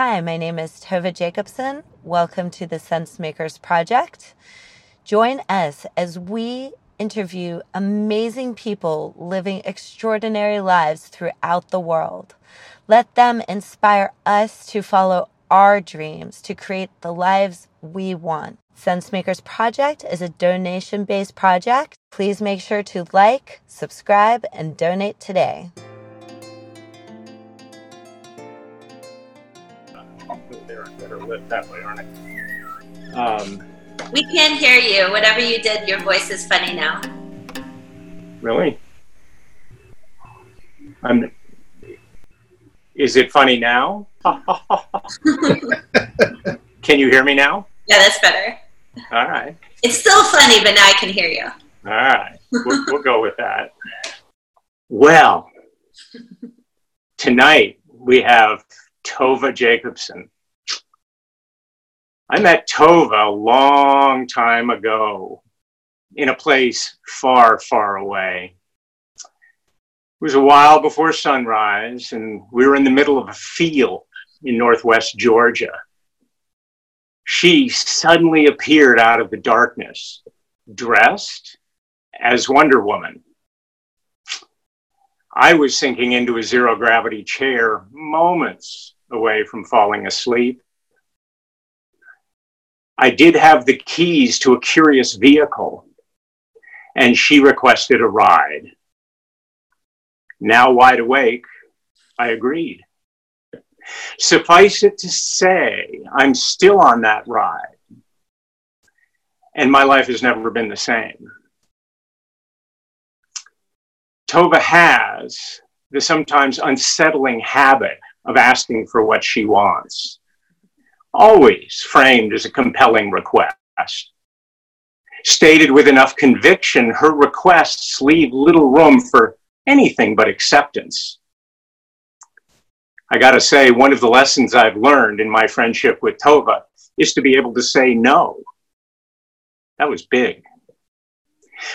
Hi, my name is Tovah Jacobson. Welcome to the Sense Makers Project. Join us as we interview amazing people living extraordinary lives throughout the world. Let them inspire us to follow our dreams to create the lives we want. Sense Makers Project is a donation based project. Please make sure to like, subscribe, and donate today. That way, aren't I? Um, we can't hear you. Whatever you did, your voice is funny now. Really? I'm. Is it funny now? can you hear me now? Yeah, that's better. All right. It's still funny, but now I can hear you. All right. We'll, we'll go with that. Well, tonight we have Tovah Jacobson. I met Tovah a long time ago in a place far, far away. It was a while before sunrise, and we were in the middle of a field in northwest Georgia. She suddenly appeared out of the darkness, dressed as Wonder Woman. I was sinking into a zero gravity chair moments away from falling asleep I did have the keys to a curious vehicle, and she requested a ride. Now wide awake, I agreed. Suffice it to say, I'm still on that ride, and my life has never been the same. Tovah has the sometimes unsettling habit of asking for what she wants always framed as a compelling request. Stated with enough conviction, her requests leave little room for anything but acceptance. I gotta say, one of the lessons I've learned in my friendship with Tovah is to be able to say no. That was big.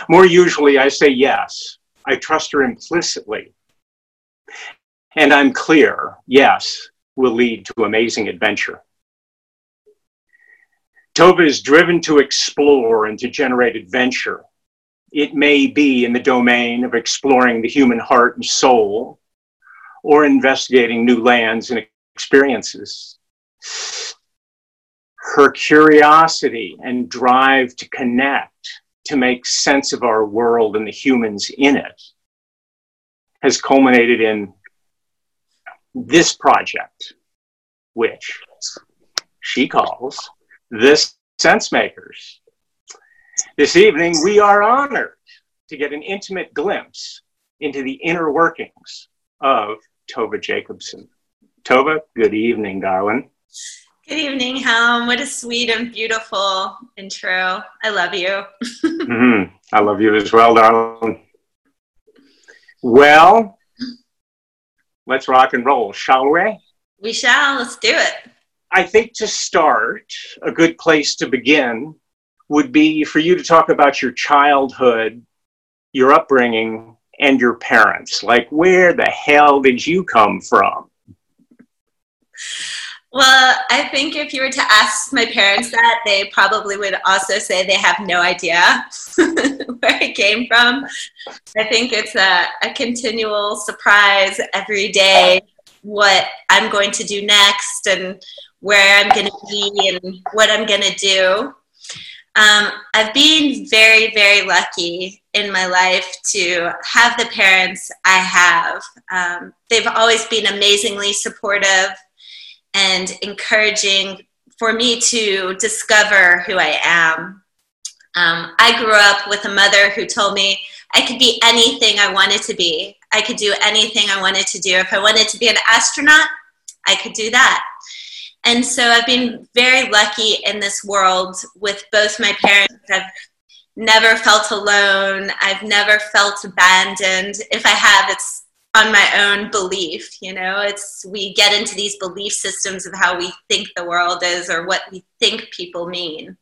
More usually, I say yes. I trust her implicitly. And I'm clear, yes, will lead to amazing adventure. Tovah is driven to explore and to generate adventure. It may be in the domain of exploring the human heart and soul or investigating new lands and experiences. Her curiosity and drive to connect, to make sense of our world and the humans in it, has culminated in this project, which she calls this sense makers. This evening, we are honored to get an intimate glimpse into the inner workings of Tovah Jacobson. Tovah, good evening, darling. Good evening, Helm. What a sweet and beautiful intro. I love you. mm-hmm. I love you as well, darling. Well, let's rock and roll, shall we? We shall. Let's do it. I think to start, a good place to begin would be for you to talk about your childhood, your upbringing, and your parents. Like, where the hell did you come from? Well, I think if you were to ask my parents that, they probably would also say they have no idea where I came from. I think it's a, a continual surprise every day what I'm going to do next and where I'm going to be and what I'm going to do. Um, I've been very, very lucky in my life to have the parents I have. Um, they've always been amazingly supportive and encouraging for me to discover who I am. Um, I grew up with a mother who told me I could be anything I wanted to be. I could do anything I wanted to do. If I wanted to be an astronaut, I could do that. And so I've been very lucky in this world with both my parents. I've never felt alone. I've never felt abandoned. If I have, it's on my own belief. You know, it's we get into these belief systems of how we think the world is or what we think people mean.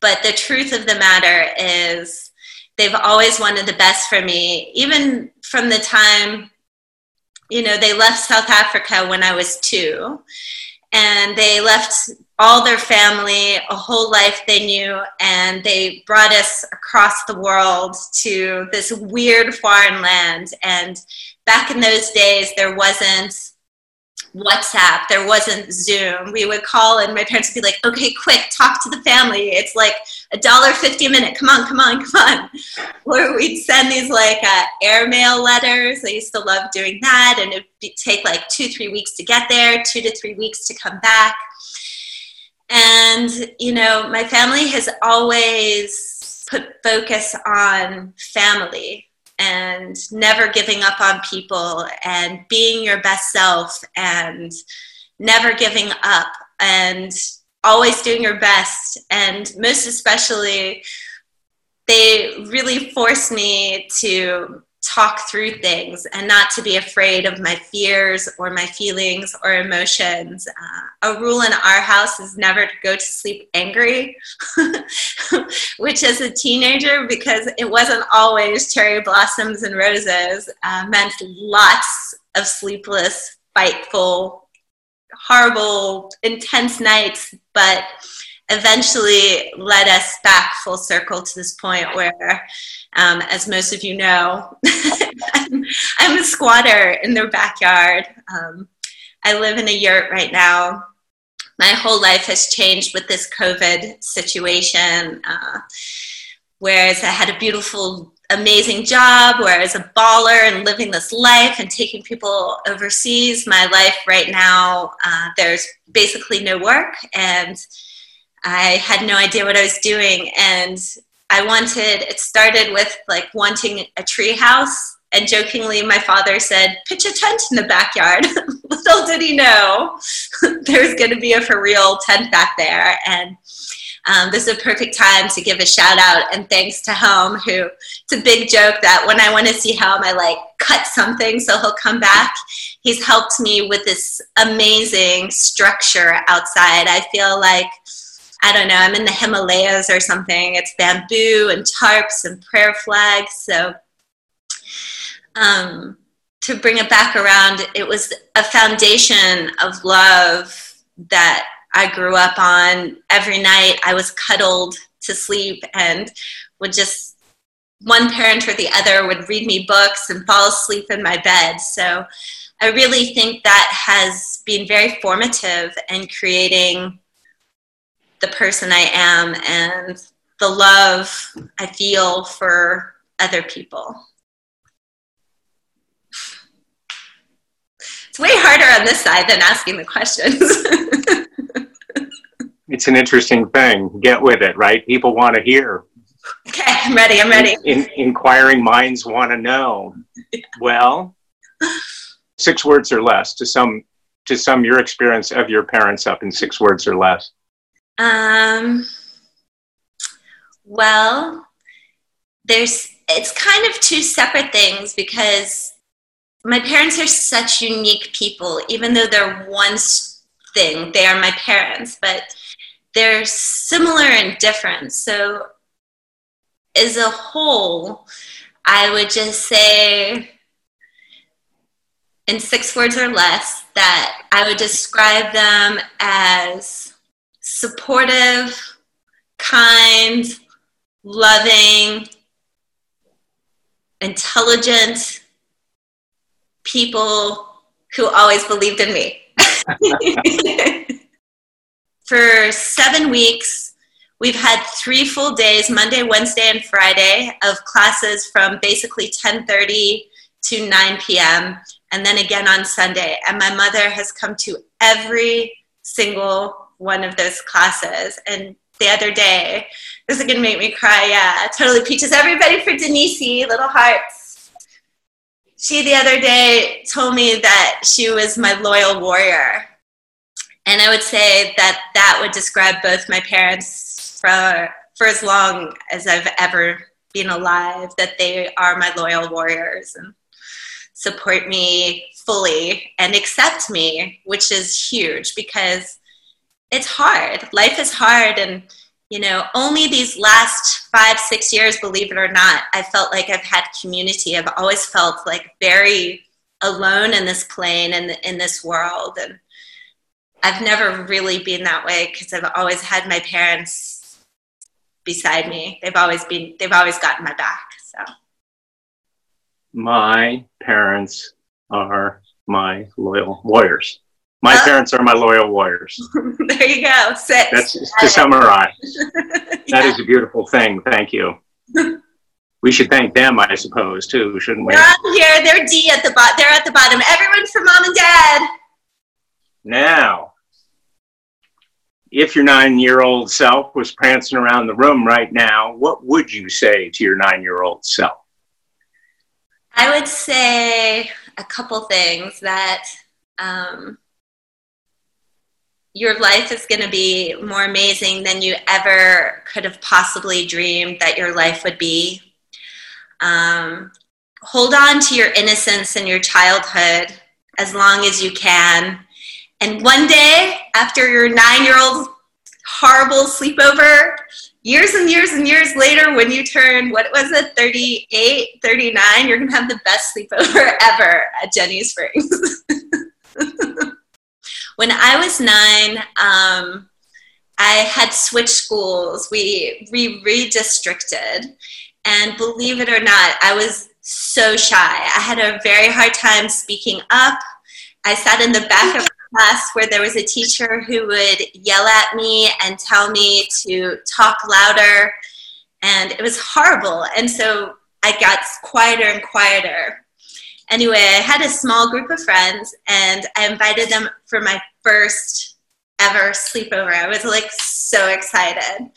But the truth of the matter is, they've always wanted the best for me, even from the time, you know, they left South Africa when I was two and they left all their family, a whole life they knew, and they brought us across the world to this weird foreign land. And back in those days, there wasn't WhatsApp, there wasn't Zoom. We would call, and my parents would be like, "Okay, quick, talk to the family. It's like a dollar fifty a minute. Come on, come on, come on." Or we'd send these like uh, airmail letters. I used to love doing that, and it'd be, take like two, three weeks to get there, two to three weeks to come back. And you know, my family has always put focus on family and never giving up on people and being your best self and never giving up and always doing your best. And most especially they really forced me to talk through things and not to be afraid of my fears or my feelings or emotions. Uh, a rule in our house is never to go to sleep angry, which as a teenager, because it wasn't always cherry blossoms and roses, uh, meant lots of sleepless, fightful, horrible, intense nights, but eventually led us back full circle to this point where, um, as most of you know, I'm, a squatter in their backyard. Um, I live in a yurt right now. My whole life has changed with this COVID situation. Uh, whereas I had a beautiful, amazing job, whereas a baller and living this life and taking people overseas, my life right now, uh, there's basically no work and I had no idea what I was doing. And I wanted, it started with like wanting a tree house. And jokingly, my father said, pitch a tent in the backyard. Little did he know there's going to be a for real tent back there. And um, this is a perfect time to give a shout out and thanks to Helm, who it's a big joke that when I want to see Helm, I like cut something so he'll come back. He's helped me with this amazing structure outside. I feel like I don't know, I'm in the Himalayas or something. It's bamboo and tarps and prayer flags. So um, to bring it back around, it was a foundation of love that I grew up on. Every night I was cuddled to sleep and would just, one parent or the other would read me books and fall asleep in my bed. So I really think that has been very formative in creating the person I am and the love I feel for other people. It's way harder on this side than asking the questions. it's an interesting thing. Get with it, right? People want to hear. Okay, I'm ready. I'm ready. In, in, inquiring minds want to know. Yeah. Well, six words or less to sum to sum your experience of your parents up in six words or less. Um, well, there's it's kind of two separate things because my parents are such unique people. Even though they're one thing, they are my parents, but they're similar and different. So, as a whole, I would just say, in six words or less, that I would describe them as supportive, kind, loving, intelligent people who always believed in me. For seven weeks, we've had three full days, Monday, Wednesday, and Friday, of classes from basically 10:30 to 9 p.m. and then again on Sunday. And my mother has come to every single one of those classes. And the other day, this is gonna make me cry. Yeah, totally peaches. Everybody for Denise, little hearts. She the other day told me that she was my loyal warrior. And I would say that that would describe both my parents for, for as long as I've ever been alive, that they are my loyal warriors and support me fully and accept me, which is huge because it's hard. Life is hard. And, you know, only these last five, six years, believe it or not, I felt like I've had community. I've always felt like very alone in this plane and in, this world. And I've never really been that way because I've always had my parents beside me. They've always been, they've always gotten my back. So my parents are my loyal warriors. My oh. parents are my loyal warriors. there you go. Six. That's to summarize. yeah. That is a beautiful thing. Thank you. we should thank them, I suppose, too, shouldn't we? They're on here. They're D at the bottom. They're at the bottom. Everyone for mom and dad. Now, if your nine-year-old self was prancing around the room right now, what would you say to your nine-year-old self? I would say a couple things that um, your life is going to be more amazing than you ever could have possibly dreamed that your life would be. Um, hold on to your innocence and your childhood as long as you can. And one day, after your nine year old horrible sleepover, years and years and years later, when you turn, what was it, 38, 39, you're going to have the best sleepover ever at Jenny Springs. when I was nine, um, I had switched schools. We, we redistricted. And believe it or not, I was so shy. I had a very hard time speaking up. I sat in the back of class where there was a teacher who would yell at me and tell me to talk louder. And it was horrible. And so I got quieter and quieter. Anyway, I had a small group of friends and I invited them for my first ever sleepover. I was like so excited.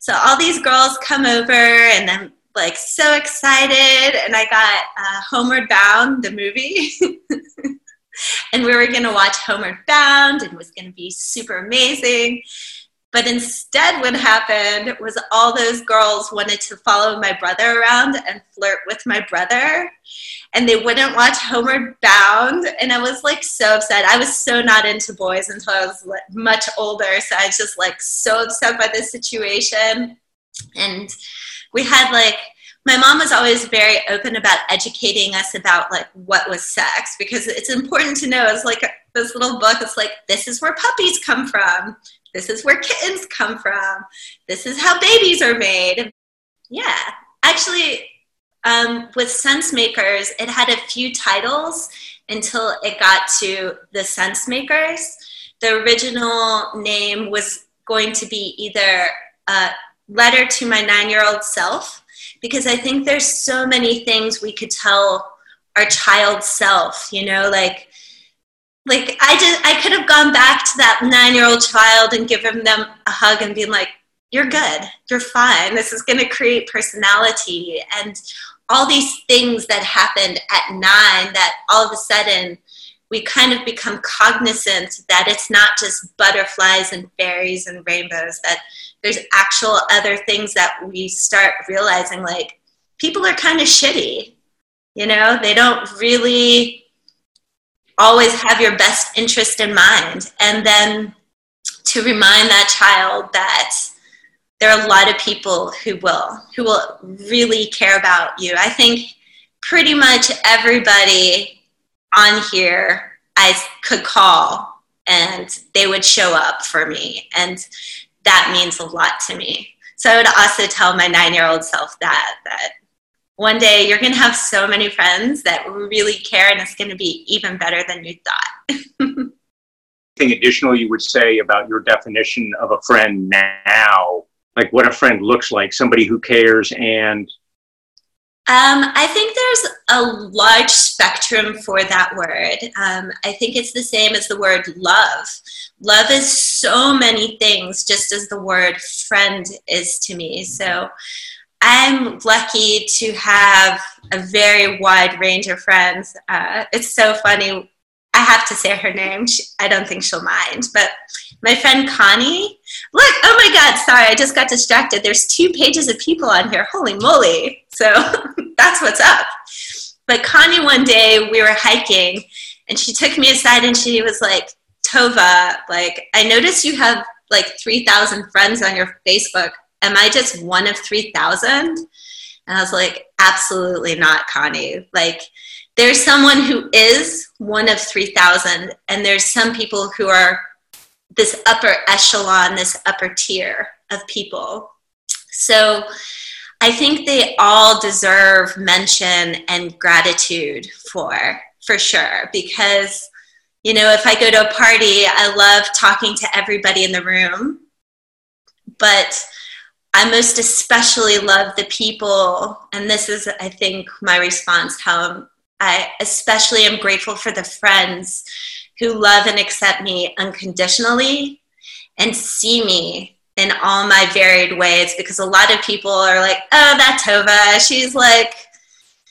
So all these girls come over and I'm like so excited. And I got uh, Homeward Bound, the movie. and we were going to watch Homeward Bound and it was going to be super amazing. But instead, what happened was all those girls wanted to follow my brother around and flirt with my brother. And they wouldn't watch Homeward Bound. And I was like so upset. I was so not into boys until I was much older. So I was just like so upset by this situation. And we had like my mom was always very open about educating us about like what was sex because it's important to know it's like this little book it's like this is where puppies come from this is where kittens come from. This is how babies are made. Yeah. Actually um, with sense makers it had a few titles until it got to the sense makers. The original name was going to be either a letter to my nine year old self because I think there's so many things we could tell our child self, you know, like like I did I could have gone back to that 9-year-old child and given them a hug and been like you're good. You're fine. This is going to create personality and all these things that happened at 9 that all of a sudden we kind of become cognizant that it's not just butterflies and fairies and rainbows that there's actual other things that we start realizing like people are kind of shitty you know they don't really always have your best interest in mind. And then to remind that child that there are a lot of people who will who will really care about you. I think pretty much everybody on here i could call and they would show up for me. And that means a lot to me. So I would also tell my nine year old self that, that one day you're going to have so many friends that really care and it's going to be even better than you thought. Anything additional you would say about your definition of a friend now? Like what a friend looks like, somebody who cares and um, I think there's a large spectrum for that word. Um, I think it's the same as the word love. Love is so many things, just as the word friend is to me. So I'm lucky to have a very wide range of friends. Uh, it's so funny. I have to say her name. She, I don't think she'll mind, but my friend Connie. Look, oh my God, sorry, I just got distracted. There's two pages of people on here. Holy moly. So that's what's up. But Connie, one day we were hiking and she took me aside and she was like, Tovah, like, I noticed you have like 3,000 friends on your Facebook. Am I just one of 3,000? And I was like, absolutely not, Connie. Like, there's someone who is one of 3,000, and there's some people who are this upper echelon, this upper tier of people. So I think they all deserve mention and gratitude for, for sure, because, you know, if I go to a party, I love talking to everybody in the room, but I most especially love the people, and this is, I think, my response how I especially am grateful for the friends who love and accept me unconditionally and see me in all my varied ways because a lot of people are like, oh, that Tovah, she's like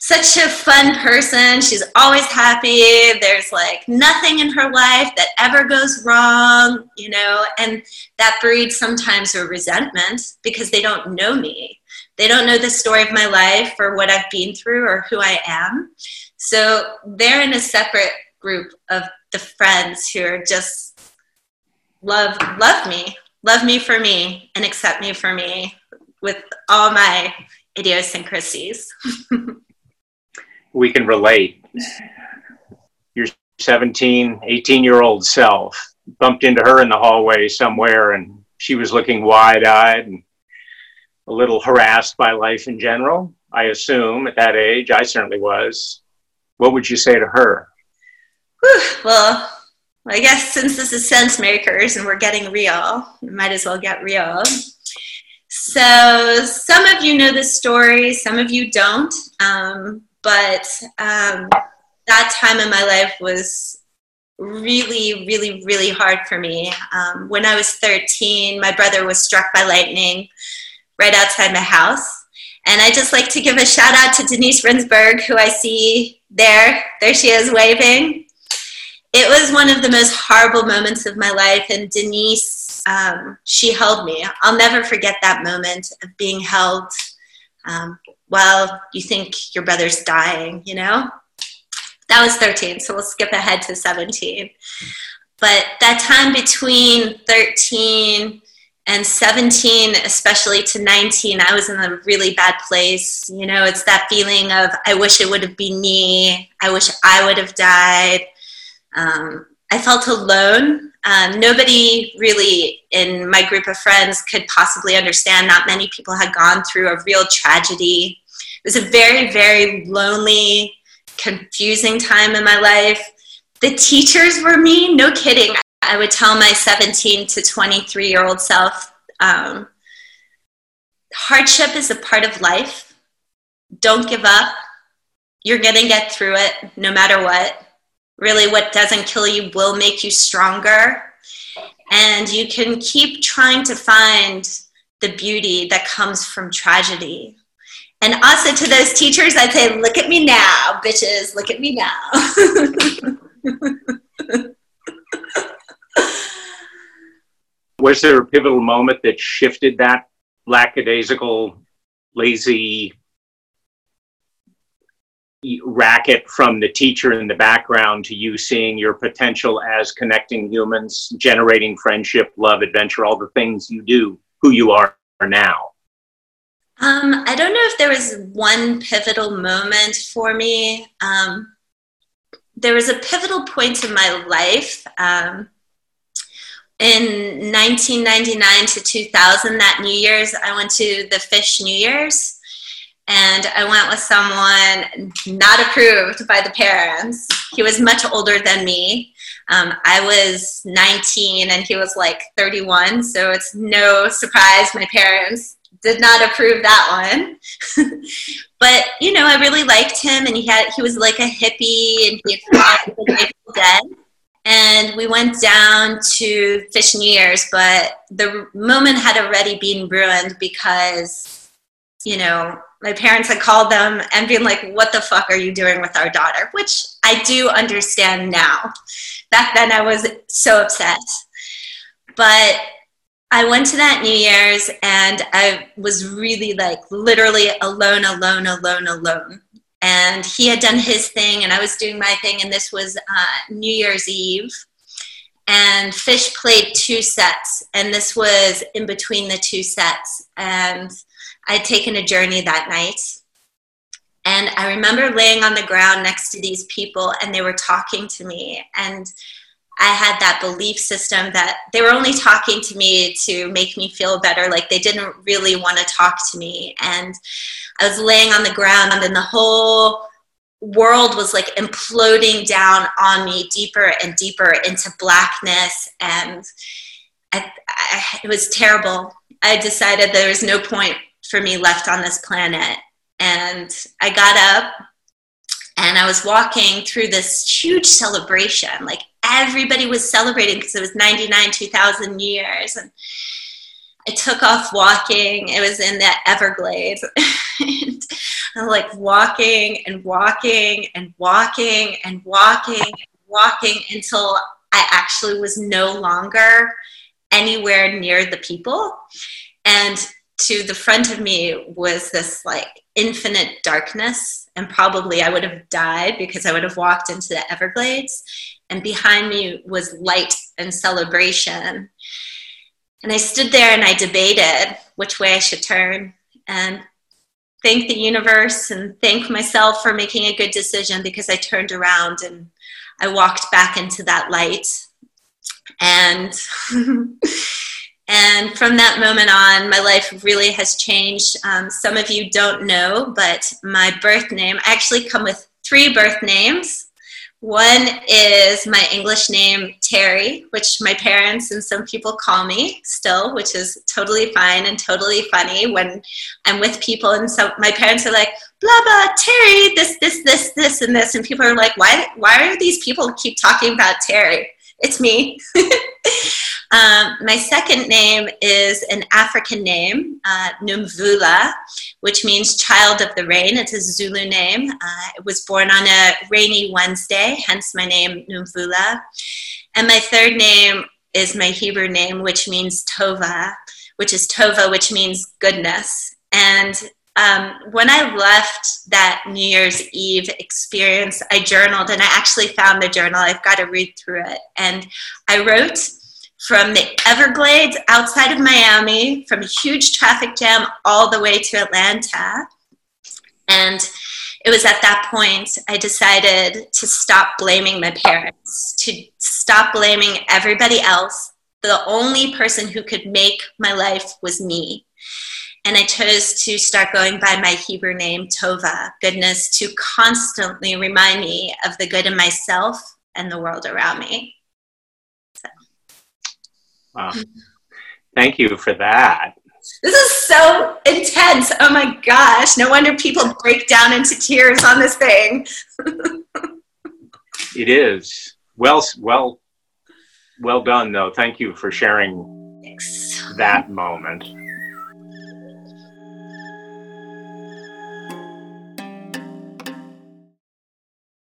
such a fun person. She's always happy. There's like nothing in her life that ever goes wrong, you know, and that breeds sometimes a resentment because they don't know me. They don't know the story of my life or what I've been through or who I am. So they're in a separate group of the friends who are just love love me love me for me and accept me for me with all my idiosyncrasies. we can relate. Your 17, 18 year old self bumped into her in the hallway somewhere and she was looking wide eyed and a little harassed by life in general. I assume at that age, I certainly was. What would you say to her? Well, I guess since this is sense makers and we're getting real, we might as well get real. So, some of you know this story, some of you don't. Um, but um, that time in my life was really, really, really hard for me. Um, when I was 13, my brother was struck by lightning right outside my house. And I just like to give a shout out to Denise Rinsberg, who I see there. There she is waving it was one of the most horrible moments of my life and denise um, she held me i'll never forget that moment of being held um, while you think your brother's dying you know? That was 13 so we'll skip ahead to 17 but that time between 13 and 17 especially to 19 i was in a really bad place you know? It's that feeling of i wish it would have been me. I wish i would have died. Um, I felt alone. Um, nobody really in my group of friends could possibly understand. Not many people had gone through a real tragedy. It was a very, very lonely, confusing time in my life. The teachers were mean, no kidding. I would tell my 17 to 23 year old self um, hardship is a part of life. Don't give up. You're going to get through it no matter what Really, what doesn't kill you will make you stronger. And you can keep trying to find the beauty that comes from tragedy. And also to those teachers, I'd say, look at me now, bitches, look at me now. Was there a pivotal moment that shifted that lackadaisical, lazy racket from the teacher in the background to you seeing your potential as connecting humans, generating friendship, love, adventure, all the things you do, who you are now? Um, I don't know if there was one pivotal moment for me. Um, there was a pivotal point in my life. Um, in 1999 to 2000, that New Year's, I went to the Phish New Year's and I went with someone not approved by the parents. He was much older than me. Um, I was 19 and he was like 31, so it's no surprise my parents did not approve that one. but you know, I really liked him, and he had he was like a hippie, and he had the Grateful Dead. And we went down to Phish New Year's, but the moment had already been ruined because, you know, my parents had called them and been like, What the fuck are you doing with our daughter? Which I do understand now. Back then, I was so upset. But I went to that New Year's and I was really like literally alone, alone, alone, alone. And he had done his thing and I was doing my thing, and this was uh, New Year's Eve. And Phish played two sets, and this was in between the two sets. And I'd taken a journey that night. And I remember laying on the ground next to these people, and they were talking to me. And I had that belief system that they were only talking to me to make me feel better. Like they didn't really want to talk to me. And I was laying on the ground, and then the whole world was like imploding down on me deeper and deeper into blackness. And I, I, it was terrible. I decided there was no point for me left on this planet. And I got up and I was walking through this huge celebration. Like everybody was celebrating because it was 99, 2000 years. And I took off walking. It was in the Everglades. and I'm like walking and walking and walking and walking and walking until I actually was no longer anywhere near the people. And to the front of me was this like infinite darkness. And probably I would have died because I would have walked into the Everglades. And behind me was light and celebration. And I stood there and I debated which way I should turn and thank the universe and thank myself for making a good decision because I turned around and I walked back into that light. And and from that moment on, my life really has changed. Um, some of you don't know, but my birth name, I actually come with three birth names. One is my English name, Terry, which my parents and some people call me still, which is totally fine and totally funny when I'm with people. And so my parents are like, blah, blah, Terry, this, this, this, this, and this. And people are like, why, why are these people keep talking about Terry? It's me. Um, my second name is an African name, uh, Numvula, which means child of the rain. It's a Zulu name. Uh, I was born on a rainy Wednesday, hence my name, Numvula. And my third name is my Hebrew name, which means Tovah, which is Tovah, which means goodness. And um, when I left that New Year's Eve experience, I journaled and I actually found the journal. I've got to read through it. And I wrote from the Everglades outside of Miami, from a huge traffic jam all the way to Atlanta. And it was at that point I decided to stop blaming my parents, to stop blaming everybody else. The only person who could make my life was me. And I chose to start going by my Hebrew name, Tovah, goodness, to constantly remind me of the good in myself and the world around me. Wow. Thank you for that. This is so intense. Oh my gosh. No wonder people break down into tears on this thing. it is. Well well well done though. Thank you for sharing Thanks. that moment.